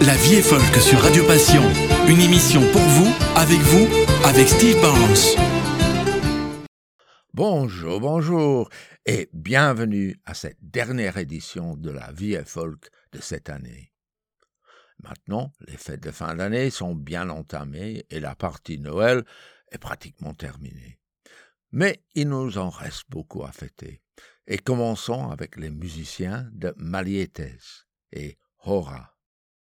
La vie est folk sur Radio Passion. Une émission pour vous, avec vous, avec Steve Barnes. Bonjour, bonjour et bienvenue à cette dernière édition de la vie est folk de cette année. Maintenant, les fêtes de fin d'année sont bien entamées et la partie Noël est pratiquement terminée. Mais il nous en reste beaucoup à fêter. Et commençons avec les musiciens de Malietes et Hora.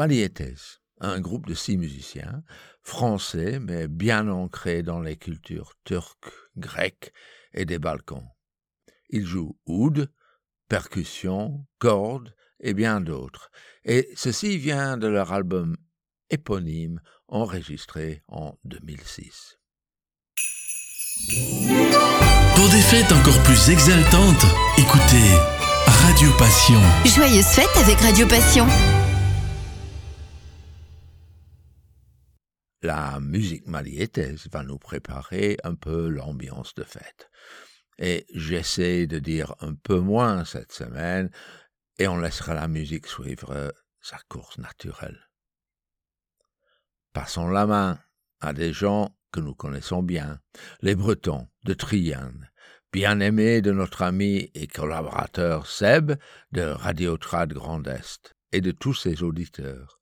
Malietes, un groupe de six musiciens, français mais bien ancrés dans les cultures turques, grecques et des Balkans. Ils jouent oud, percussion, cordes et bien d'autres, et ceci vient de leur album éponyme enregistré en 2006. Pour des fêtes encore plus exaltantes, écoutez Radio Passion. Joyeuse fête avec Radio Passion. La musique malietes va nous préparer un peu l'ambiance de fête. Et j'essaie de dire un peu moins cette semaine, et on laissera la musique suivre sa course naturelle. Passons la main à des gens que nous connaissons bien, les Bretons de Triane, bien aimés de notre ami et collaborateur Seb de Radio Trad Grand Est et de tous ses auditeurs.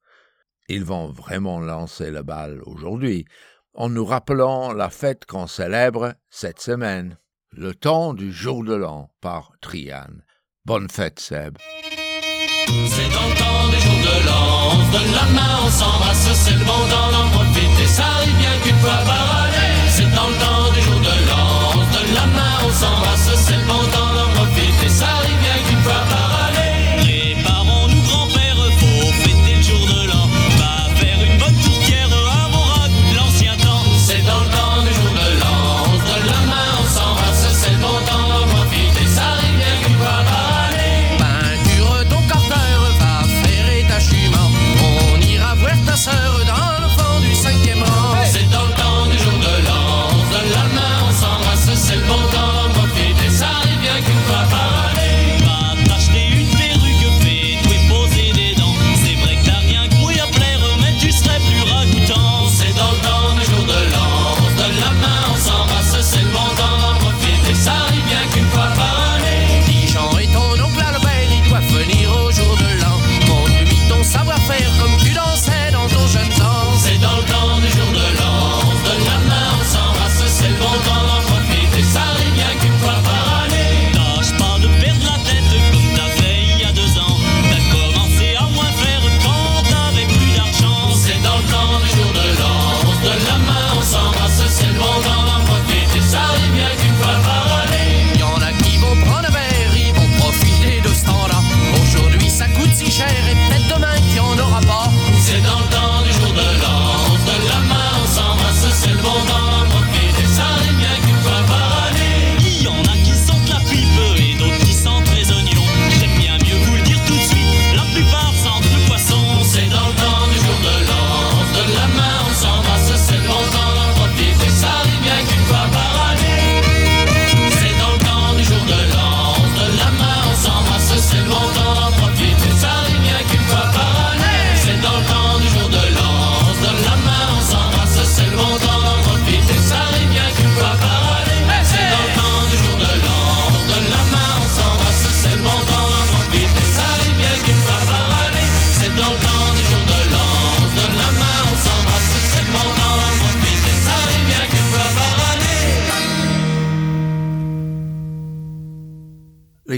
Ils vont vraiment lancer le bal aujourd'hui, en nous rappelant la fête qu'on célèbre cette semaine, le temps du jour de l'an par Triane. Bonne fête, Seb. C'est dans le temps du jour de l'an, on se donne la main, on s'embrasse, c'est le bon temps d'en profiter, ça arrive bien qu'une fois par année. C'est dans le temps du jour de l'an, on se donne la main, on s'embrasse, c'est le bon temps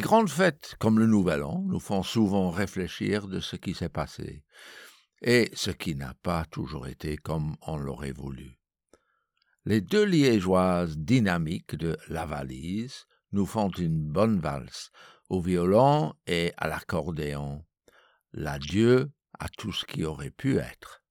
Les grandes fêtes, comme le Nouvel An, nous font souvent réfléchir de ce qui s'est passé et ce qui n'a pas toujours été comme on l'aurait voulu. Les deux liégeoises dynamiques de La Valise nous font une bonne valse au violon et à l'accordéon. L'adieu à tout ce qui aurait pu être.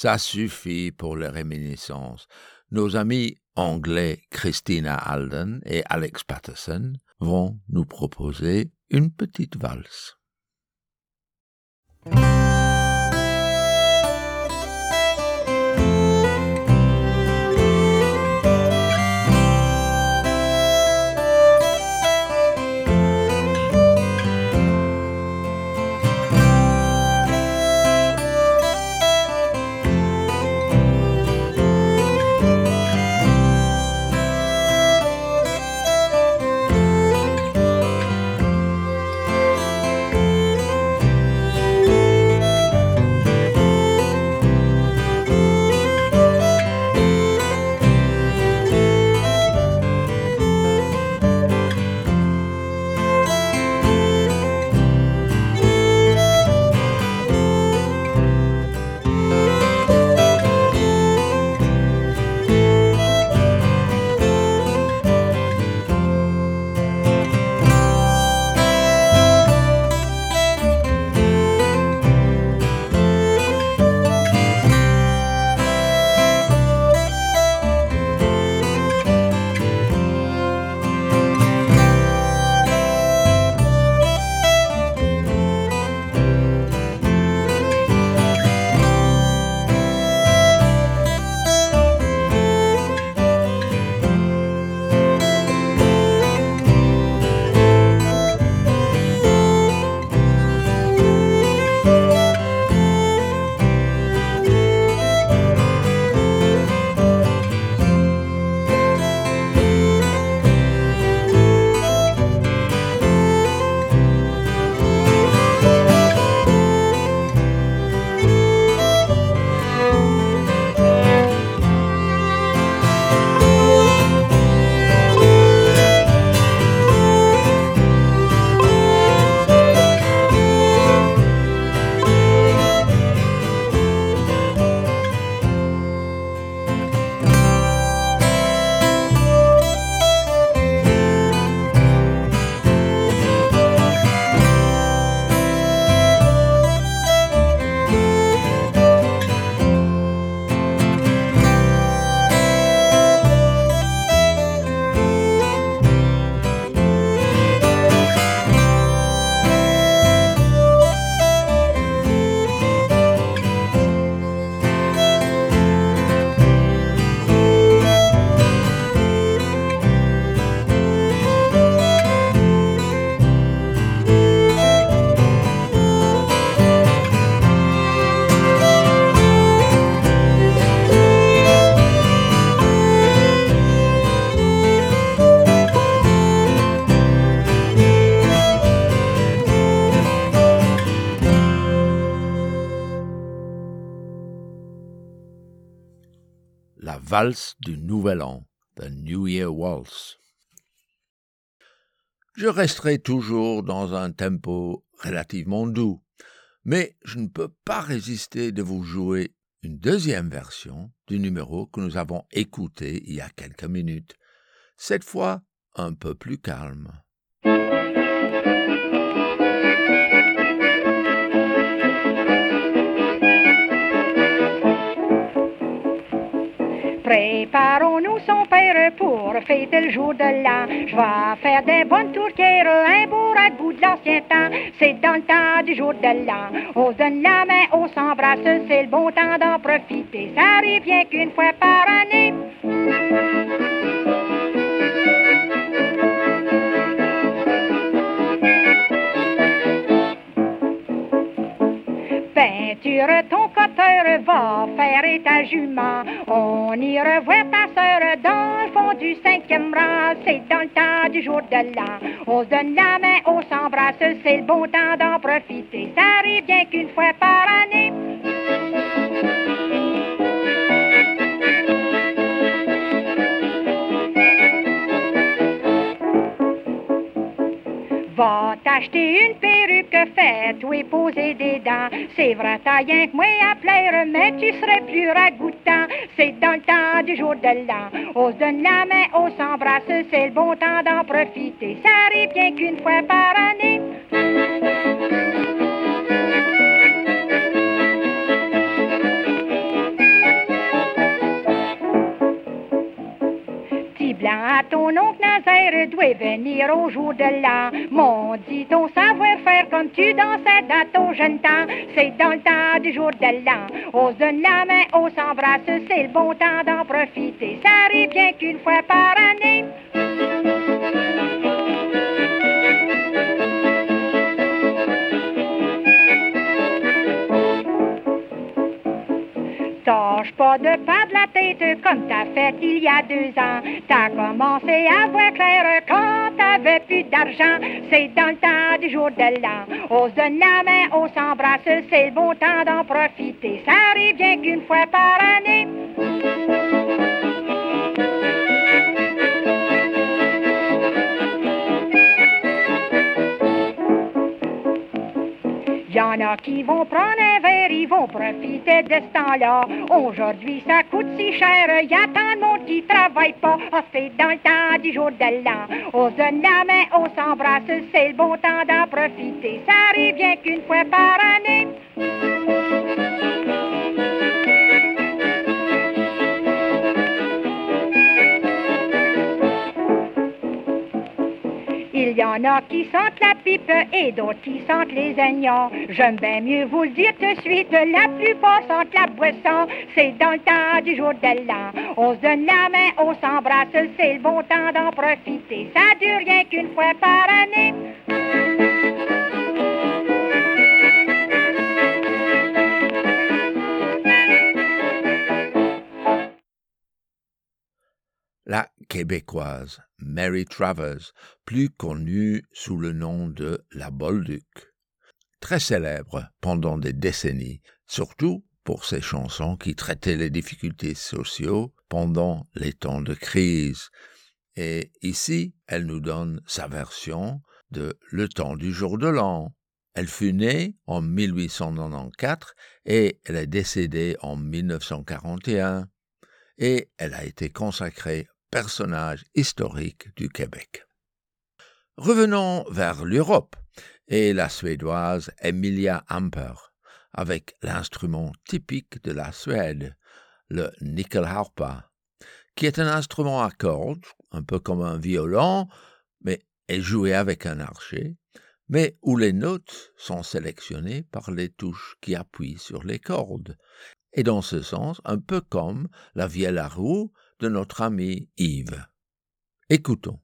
Ça suffit pour les réminiscences. Nos amis anglais Christina Alden et Alex Patterson vont nous proposer une petite valse. Du Nouvel An, The New Year Waltz. Je resterai toujours dans un tempo relativement doux, mais je ne peux pas résister de vous jouer une deuxième version du numéro que nous avons écouté il y a quelques minutes, cette fois un peu plus calme. Préparons-nous son père pour fêter le jour de l'an. Je vais faire des bonnes tourtières, un beau bout de l'ancien temps. C'est dans le temps du jour de l'an. On se donne la main, on s'embrasse, c'est le bon temps d'en profiter. Ça arrive bien qu'une fois par année. Jument. On y revoit ta sœur dans le fond du cinquième rang. C'est dans le temps du jour de l'an. On se donne la main, on s'embrasse, c'est le bon temps d'en profiter. Ça arrive bien qu'une fois par année. Va t'acheter une perruque faite ou poser des dents. C'est vrai, t'as rien que moi à plaire, mais tu serais C'est dans le temps du jour de l'an. On se donne la main, on s'embrasse, c'est le bon temps d'en profiter. Ça arrive bien qu'une fois par année. Doit venir au jour de l'an. Mon dit ton savoir-faire comme tu dansais dans ton jeune temps. C'est dans le temps du jour de l'an. On se donne la main, on s'embrasse, c'est le bon temps d'en profiter. Ça arrive bien qu'une fois par année. Tâche pas de perdre la tête comme t'as fait il y a deux ans. T'as commencé à voir clair quand t'avais plus d'argent. C'est dans le temps du jour de l'an. On se donne la main, on s'embrasse, c'est le bon temps d'en profiter. Ça arrive bien qu'une fois par année. Qui vont prendre un verre, ils vont profiter de ce temps-là. Aujourd'hui, ça coûte si cher, y a tant de monde qui travaille pas. Ah, c'est dans le temps du jour de l'an. On se la main, on s'embrasse, c'est le bon temps d'en profiter. Ça arrive bien qu'une fois par année. En a qui sentent la pipe et d'autres qui sentent les aignons. J'aime bien mieux vous le dire tout de suite, la plupart sentent la boisson. C'est dans le temps du jour de l'an. On se donne la main, on s'embrasse, c'est le bon temps d'en profiter. Ça dure rien qu'une fois par année. Québécoise Mary Travers, plus connue sous le nom de la Bolduc. Très célèbre pendant des décennies, surtout pour ses chansons qui traitaient les difficultés sociaux pendant les temps de crise. Et ici, elle nous donne sa version de Le temps du jour de l'an. Elle fut née en 1894 et elle est décédée en 1941 et elle a été consacrée personnage historique du Québec. Revenons vers l'Europe et la suédoise Emilia Amper avec l'instrument typique de la Suède, le nyckelharpa, qui est un instrument à cordes, un peu comme un violon, mais est joué avec un archet, mais où les notes sont sélectionnées par les touches qui appuient sur les cordes, et dans ce sens un peu comme la vielle à roue de notre ami Yves. Écoutons.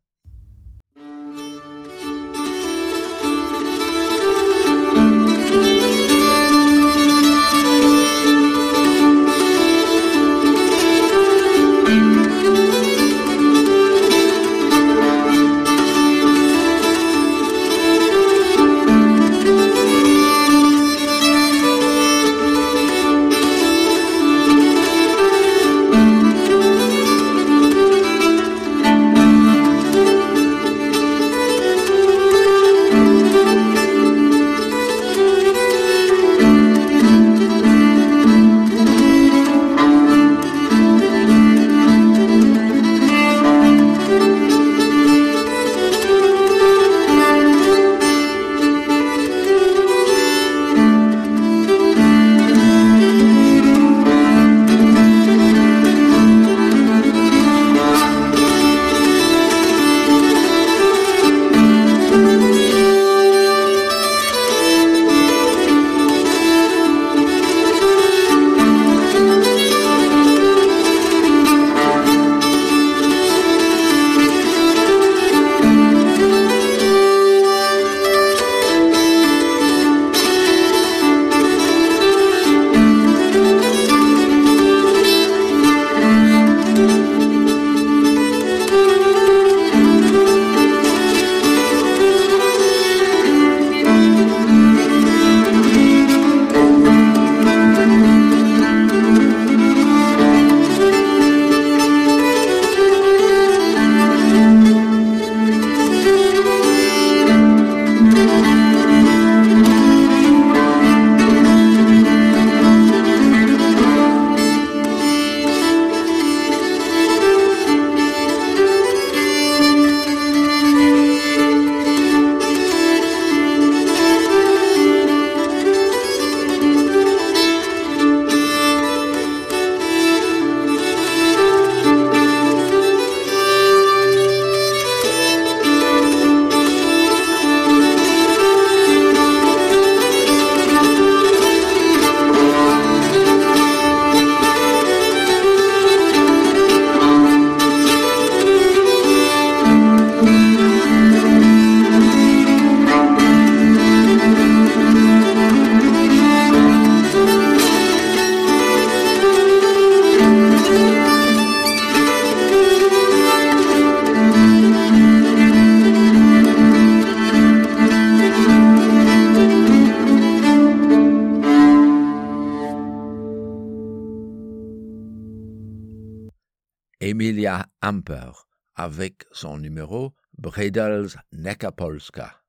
Emilia Amper avec son numéro Bredels Nekapolska.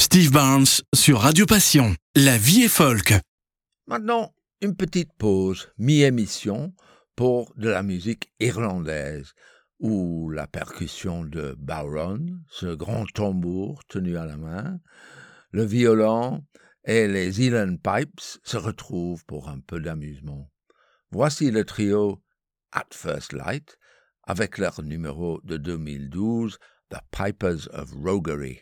Steve Barnes sur Radio Passion. La vie est folk. Maintenant, une petite pause, mi-émission, pour de la musique irlandaise, où la percussion de Bowron, ce grand tambour tenu à la main, le violon et les Elan Pipes se retrouvent pour un peu d'amusement. Voici le trio At First Light avec leur numéro de 2012, The Pipers of Roguery.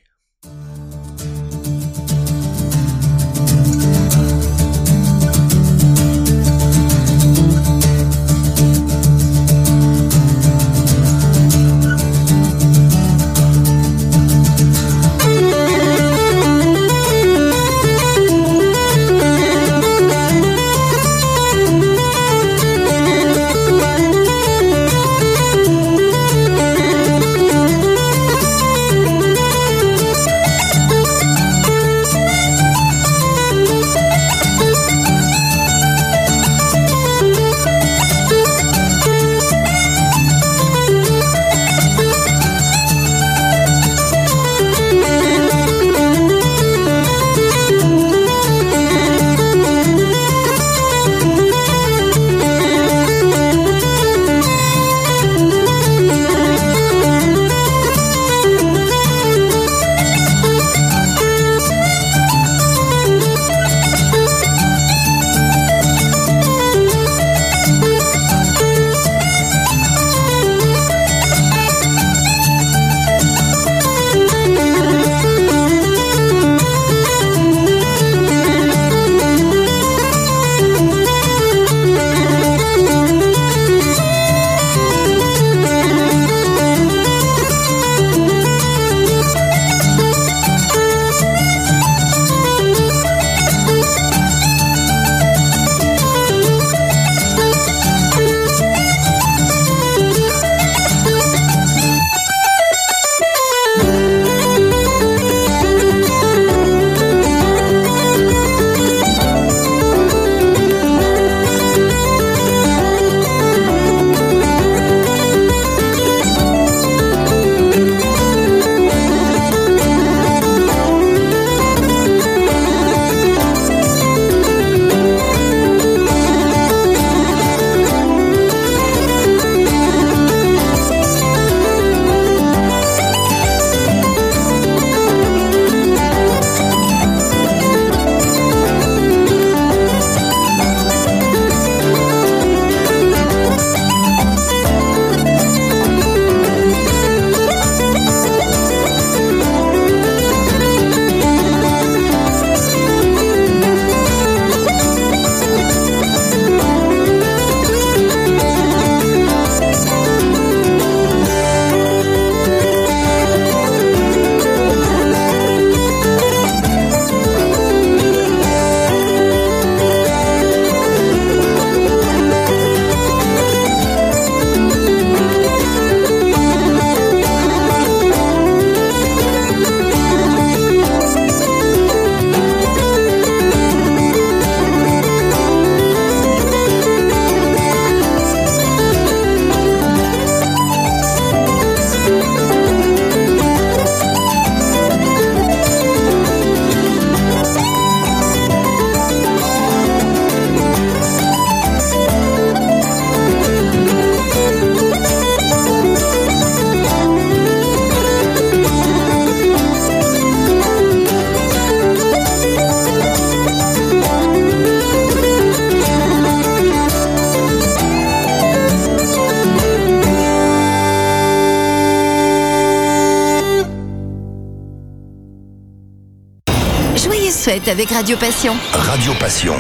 Avec Radio Passion. Radio Passion.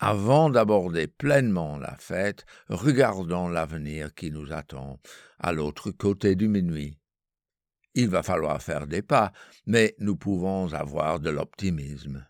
Avant d'aborder pleinement la fête, regardons l'avenir qui nous attend à l'autre côté du minuit. Il va falloir faire des pas, mais nous pouvons avoir de l'optimisme.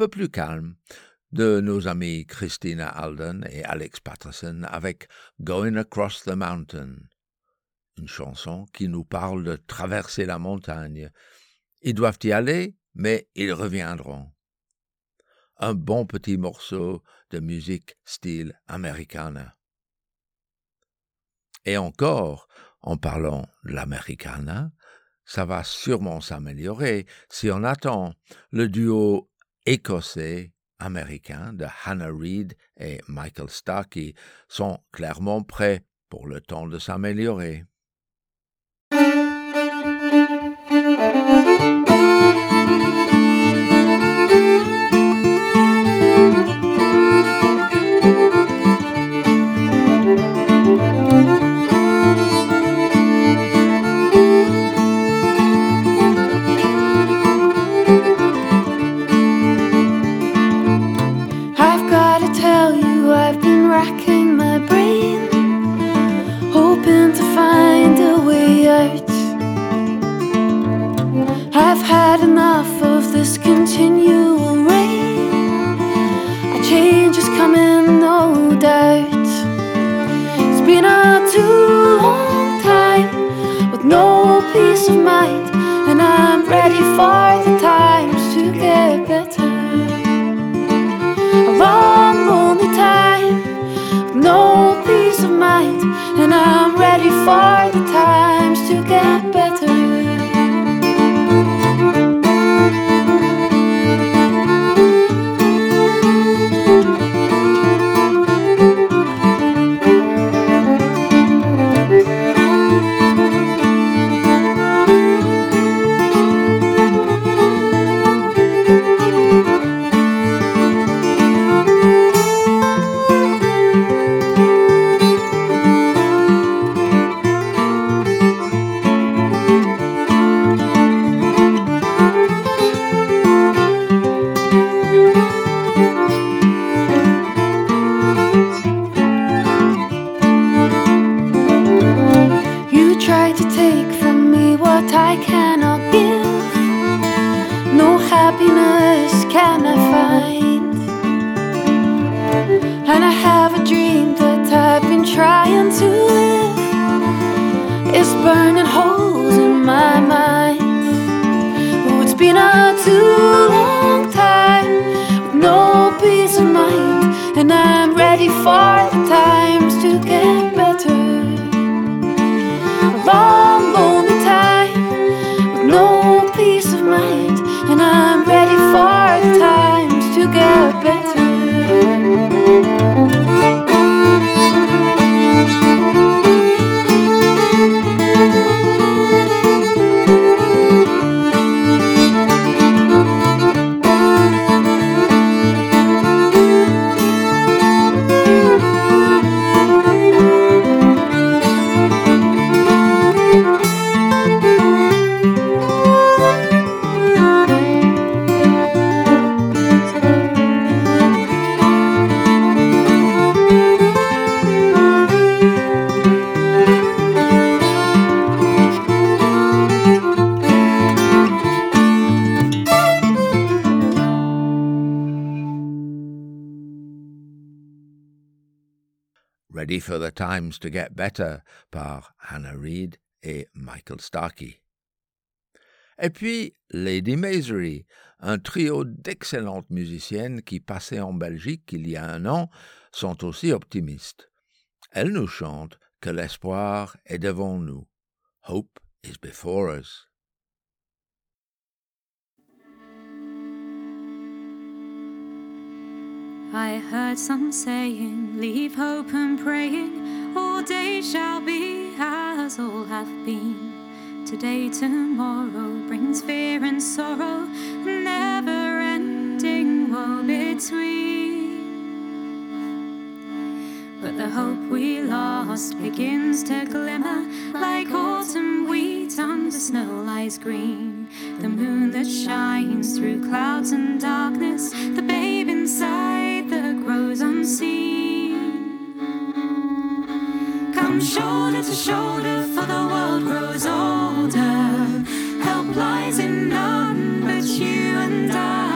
Peu plus calme de nos amis Christina Alden et Alex Patterson avec Going Across the Mountain, une chanson qui nous parle de traverser la montagne. Ils doivent y aller, mais ils reviendront. Un bon petit morceau de musique style americana. Et encore, en parlant de l'americana, ça va sûrement s'améliorer si on attend le duo écossais américain de Hannah Reid et Michael Starkey sont clairement prêts pour le temps de s'améliorer. Had enough of this continual rain. A change is coming, no doubt. It's been a too long time with no peace of mind, and I'm ready for the times to get better a long, lonely time, with no peace of mind, and I'm ready for the times to get better. Ready for the Times to Get Better par Hannah Reid et Michael Starkey. Et puis Lady Masery, un trio d'excellentes musiciennes qui passaient en Belgique il y a un an, sont aussi optimistes. Elles nous chantent que l'espoir est devant nous. Hope is before us. I heard some saying, leave hope and praying, all days shall be as all have been. Today, tomorrow brings fear and sorrow, never ending woe between. But the hope we lost begins to glimmer like autumn wheat under snow lies green. The moon that shines through clouds and darkness, the babe inside that grows unseen. Come shoulder to shoulder, for the world grows older. Help lies in none but you and I.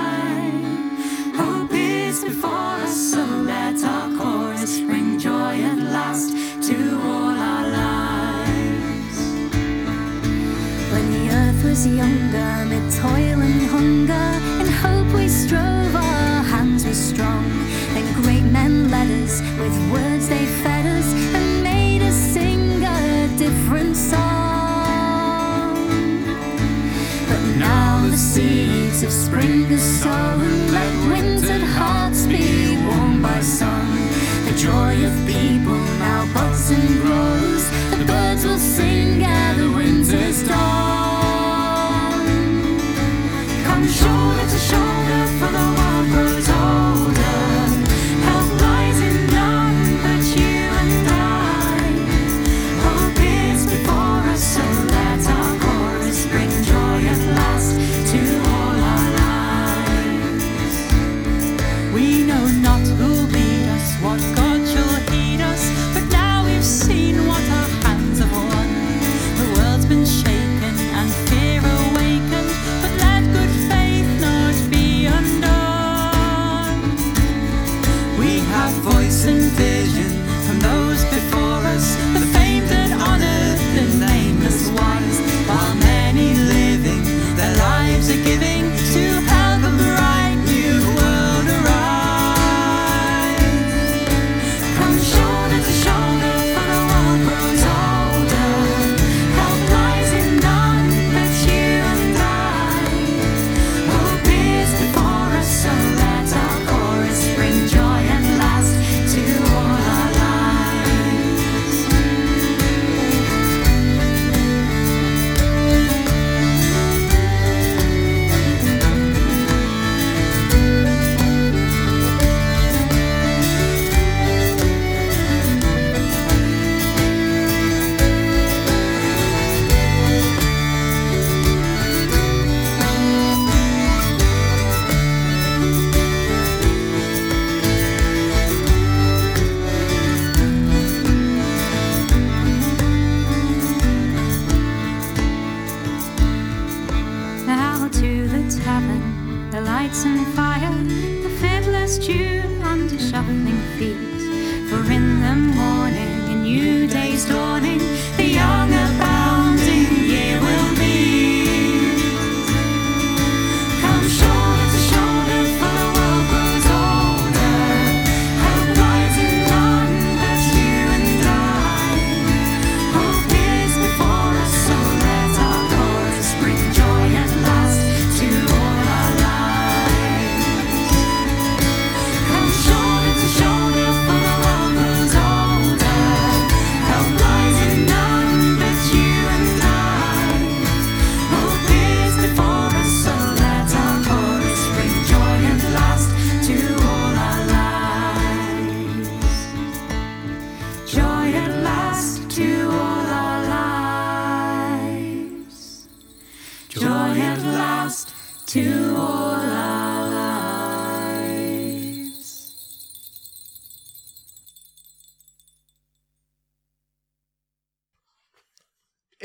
Before us, so let our chorus bring joy at last to all our lives. When the earth was younger, amid toil and hunger, in hope we strove, our hands were strong. Then great men led us, with words they fed us, and made us sing a different song. But now the seeds of spring are sown, let be sun. The joy of people now buds and grows,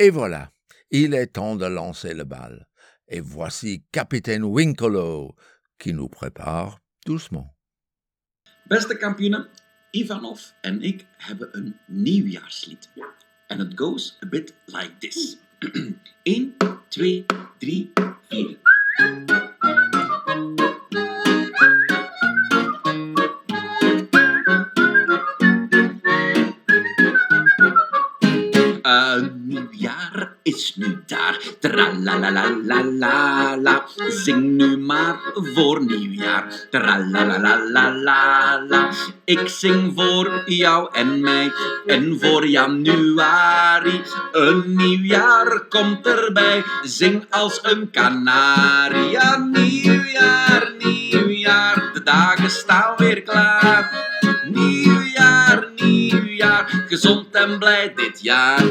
Et voilà, il est temps de lancer le bal. Et voici Capitaine Winkolo qui nous prépare doucement. Beste kampioenen, Ivanov en ik hebben een nieuwjaarslied. En het goes a bit like this. 1, 2, 3, 4. Is nu daar. Tralalalala. Zing nu maar voor nieuwjaar. Tralalalala. Ik zing voor jou en mij en voor januari. Een nieuwjaar komt erbij. Zing als een kanarie. Ja, nieuwjaar, nieuwjaar. De dagen staan weer klaar. Nieuwjaar, nieuwjaar. Gezond en blij dit jaar.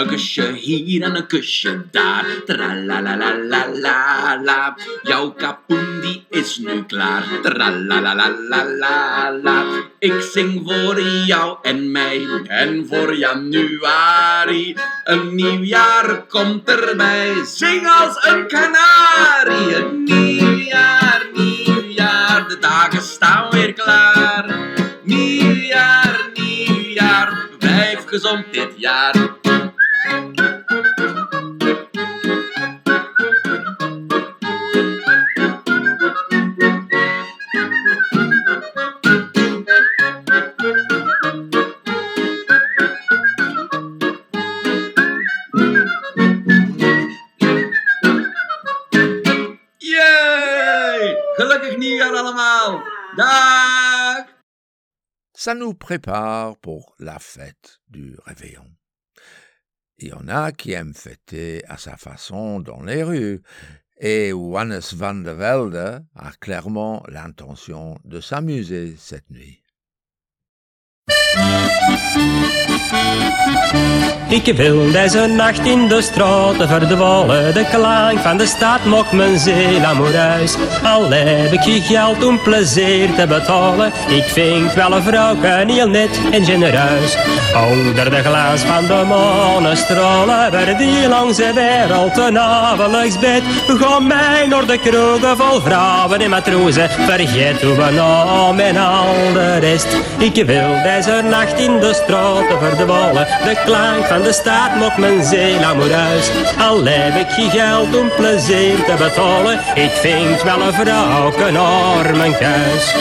Een kusje hier en een kusje daar. Tralalalalala. Jouw kapoen die is nu klaar. Tralalalalala. Ik zing voor jou en mij en voor januari. Een nieuw jaar komt erbij. Zing als een kanarie. Een nieuwjaar, nieuwjaar. De dagen staan weer klaar. Nieuwjaar, nieuwjaar. Blijf gezond dit jaar. Ça nous prépare pour la fête du réveillon. Il y en a qui aiment fêter à sa façon dans les rues, et Johannes van der Velde a clairement l'intention de s'amuser cette nuit. Ik wil deze nacht in de straten verdwalen. De klank van de stad mocht mijn ziel amoureus. Al heb ik je geld om plezier te betalen. Ik vind wel een vrouw heel net en genereus. Onder de glans van de manestralen. Waar die langs de wereld een avondelijks bed. Ga mij naar de kroegen vol vrouwen en matrozen. Vergeet hoe we naam en al de rest. Ik wil deze nacht in de straten verdwalen. De klank van de stad mocht mijn ziel. Al heb ik je geld om plezier te betalen. Ik vind wel een vrouw naar mijn keus.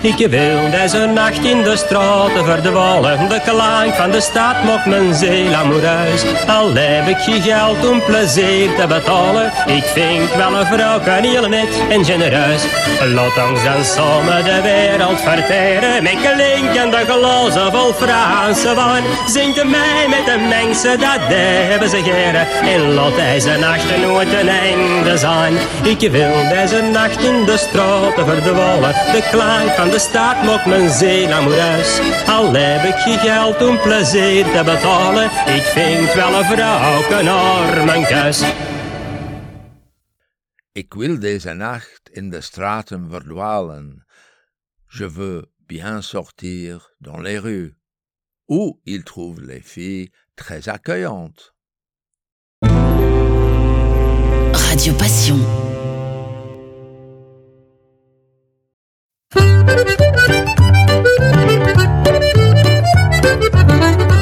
Ik wil deze nacht in de straten verdwalen. De klank van de stad mocht mijn ziel amoureus. Al heb ik je geld om plezier te betalen. Ik vind wel een vrouw heel net en genereus. Laat ons dan samen de wereld verteren. Met klinkende glazen vol Franse wijn. Zingt mij met de mensen, dat hebben ze geren. En laat deze nacht nooit een einde zijn. Ik wil deze nacht in de straten verdwalen. De klank van de stad mocht mijn ziel amoureus. Al heb ik je geld om plezier te betalen. Ik vind wel een vrouw naar mijn keus. Ik wil deze nacht in de straten verdwalen. Je veux bien sortir dans les rues, où il trouve les filles très accueillantes. Radio Passion. Thank you.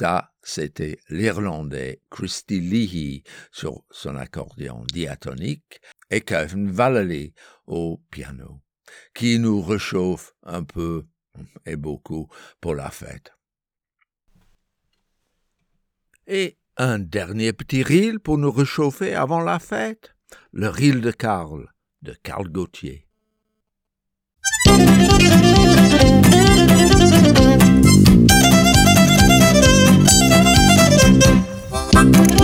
Ça, c'était l'Irlandais Christy Leahy sur son accordéon diatonique et Kevin Vallely au piano, qui nous réchauffe un peu et beaucoup pour la fête. Et un dernier petit reel pour nous réchauffer avant la fête, le reel de Karl, de Karl Gauthier. Avant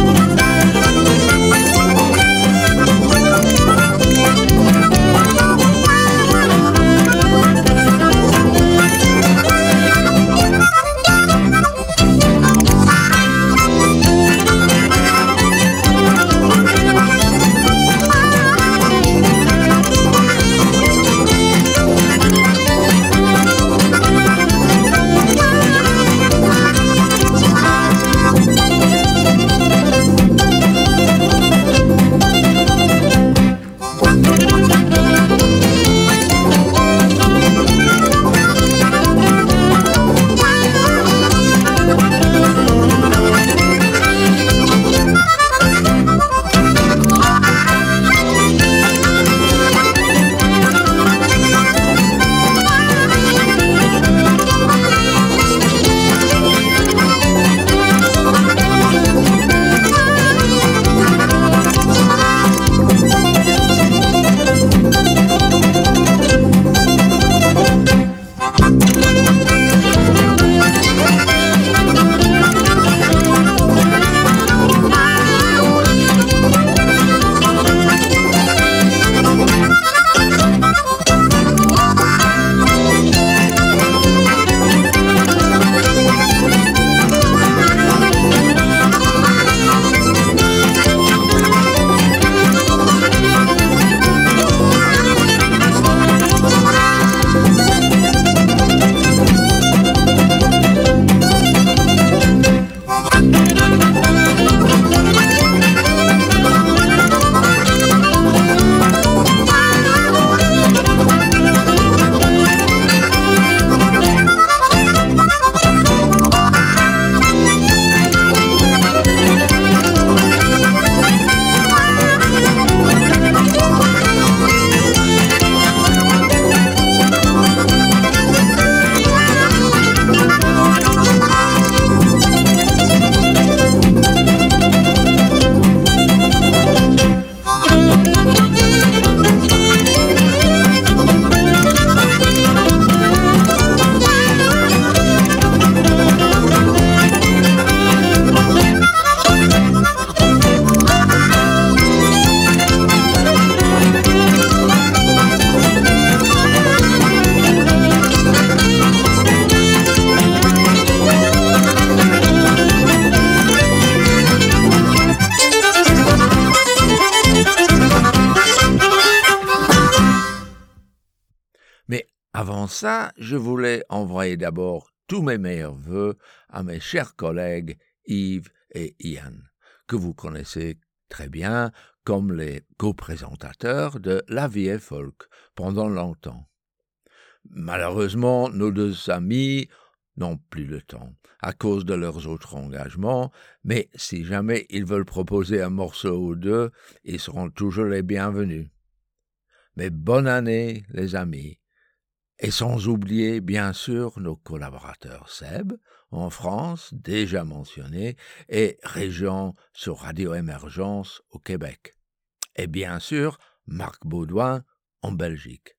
ça, je voulais envoyer d'abord tous mes meilleurs voeux à mes chers collègues Yves et Ian, que vous connaissez très bien comme les co-présentateurs de La Vie est Folk pendant longtemps. Malheureusement, nos deux amis n'ont plus le temps à cause de leurs autres engagements, mais si jamais ils veulent proposer un morceau ou deux, ils seront toujours les bienvenus. Mais bonne année, les amis, et sans oublier bien sûr nos collaborateurs Seb, en France, déjà mentionné, et Régent sur Radio Émergence au Québec. Et bien sûr, Marc Baudouin en Belgique.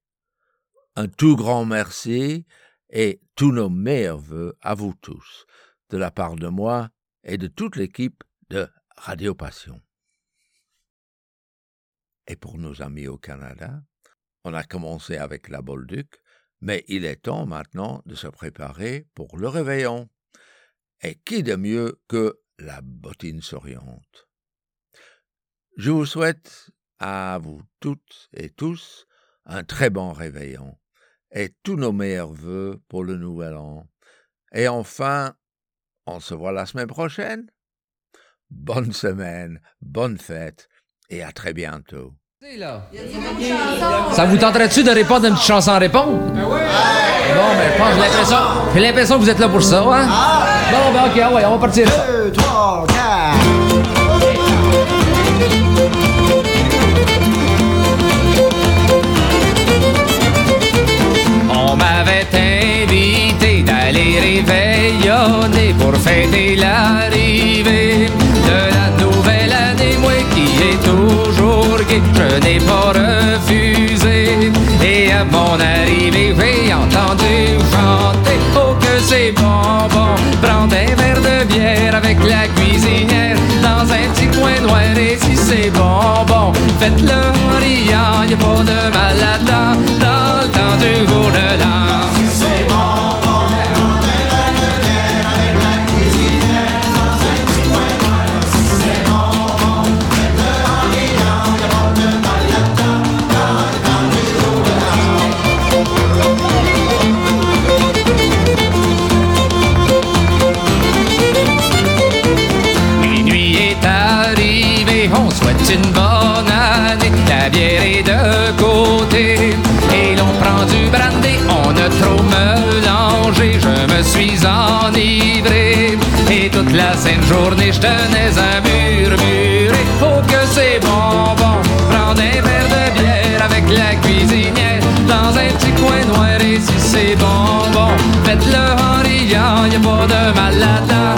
Un tout grand merci et tous nos meilleurs voeux à vous tous, de la part de moi et de toute l'équipe de Radio Passion. Et pour nos amis au Canada, on a commencé avec la Bolduc, mais il est temps maintenant de se préparer pour le réveillon. Et qui de mieux que la bottine souriante Je vous souhaite à vous toutes et tous un très bon réveillon et tous nos meilleurs voeux pour le nouvel an. Et enfin, on se voit la semaine prochaine. Bonne semaine, bonne fête et à très bientôt. Ça vous tenterait-tu de répondre à une petite chanson à répondre? Bon, mais je pense, j'ai l'impression, j'ai l'impression que vous êtes là pour ça, hein? Bon, ben ok, ah ouais, on va partir ça. 2, 3, 4. On m'avait invité d'aller réveillonner pour fêter l'arrivée je n'ai pas refusé. Et à mon arrivée, j'ai entendu chanter Oh que c'est bon, bon, prendre un verre de bière avec la cuisinière dans un petit coin noir. Et si c'est bon, bon, faites-le en riant, y pas de mal là-dedans, dans le temps du jour de. Et toute la sainte journée, je tenais à murmurer. Oh que c'est bon, bon, prendre un verre de bière avec la cuisinière dans un petit coin noir. Et si c'est bon, bon, faites-le en riant, y a pas de mal là-dedans,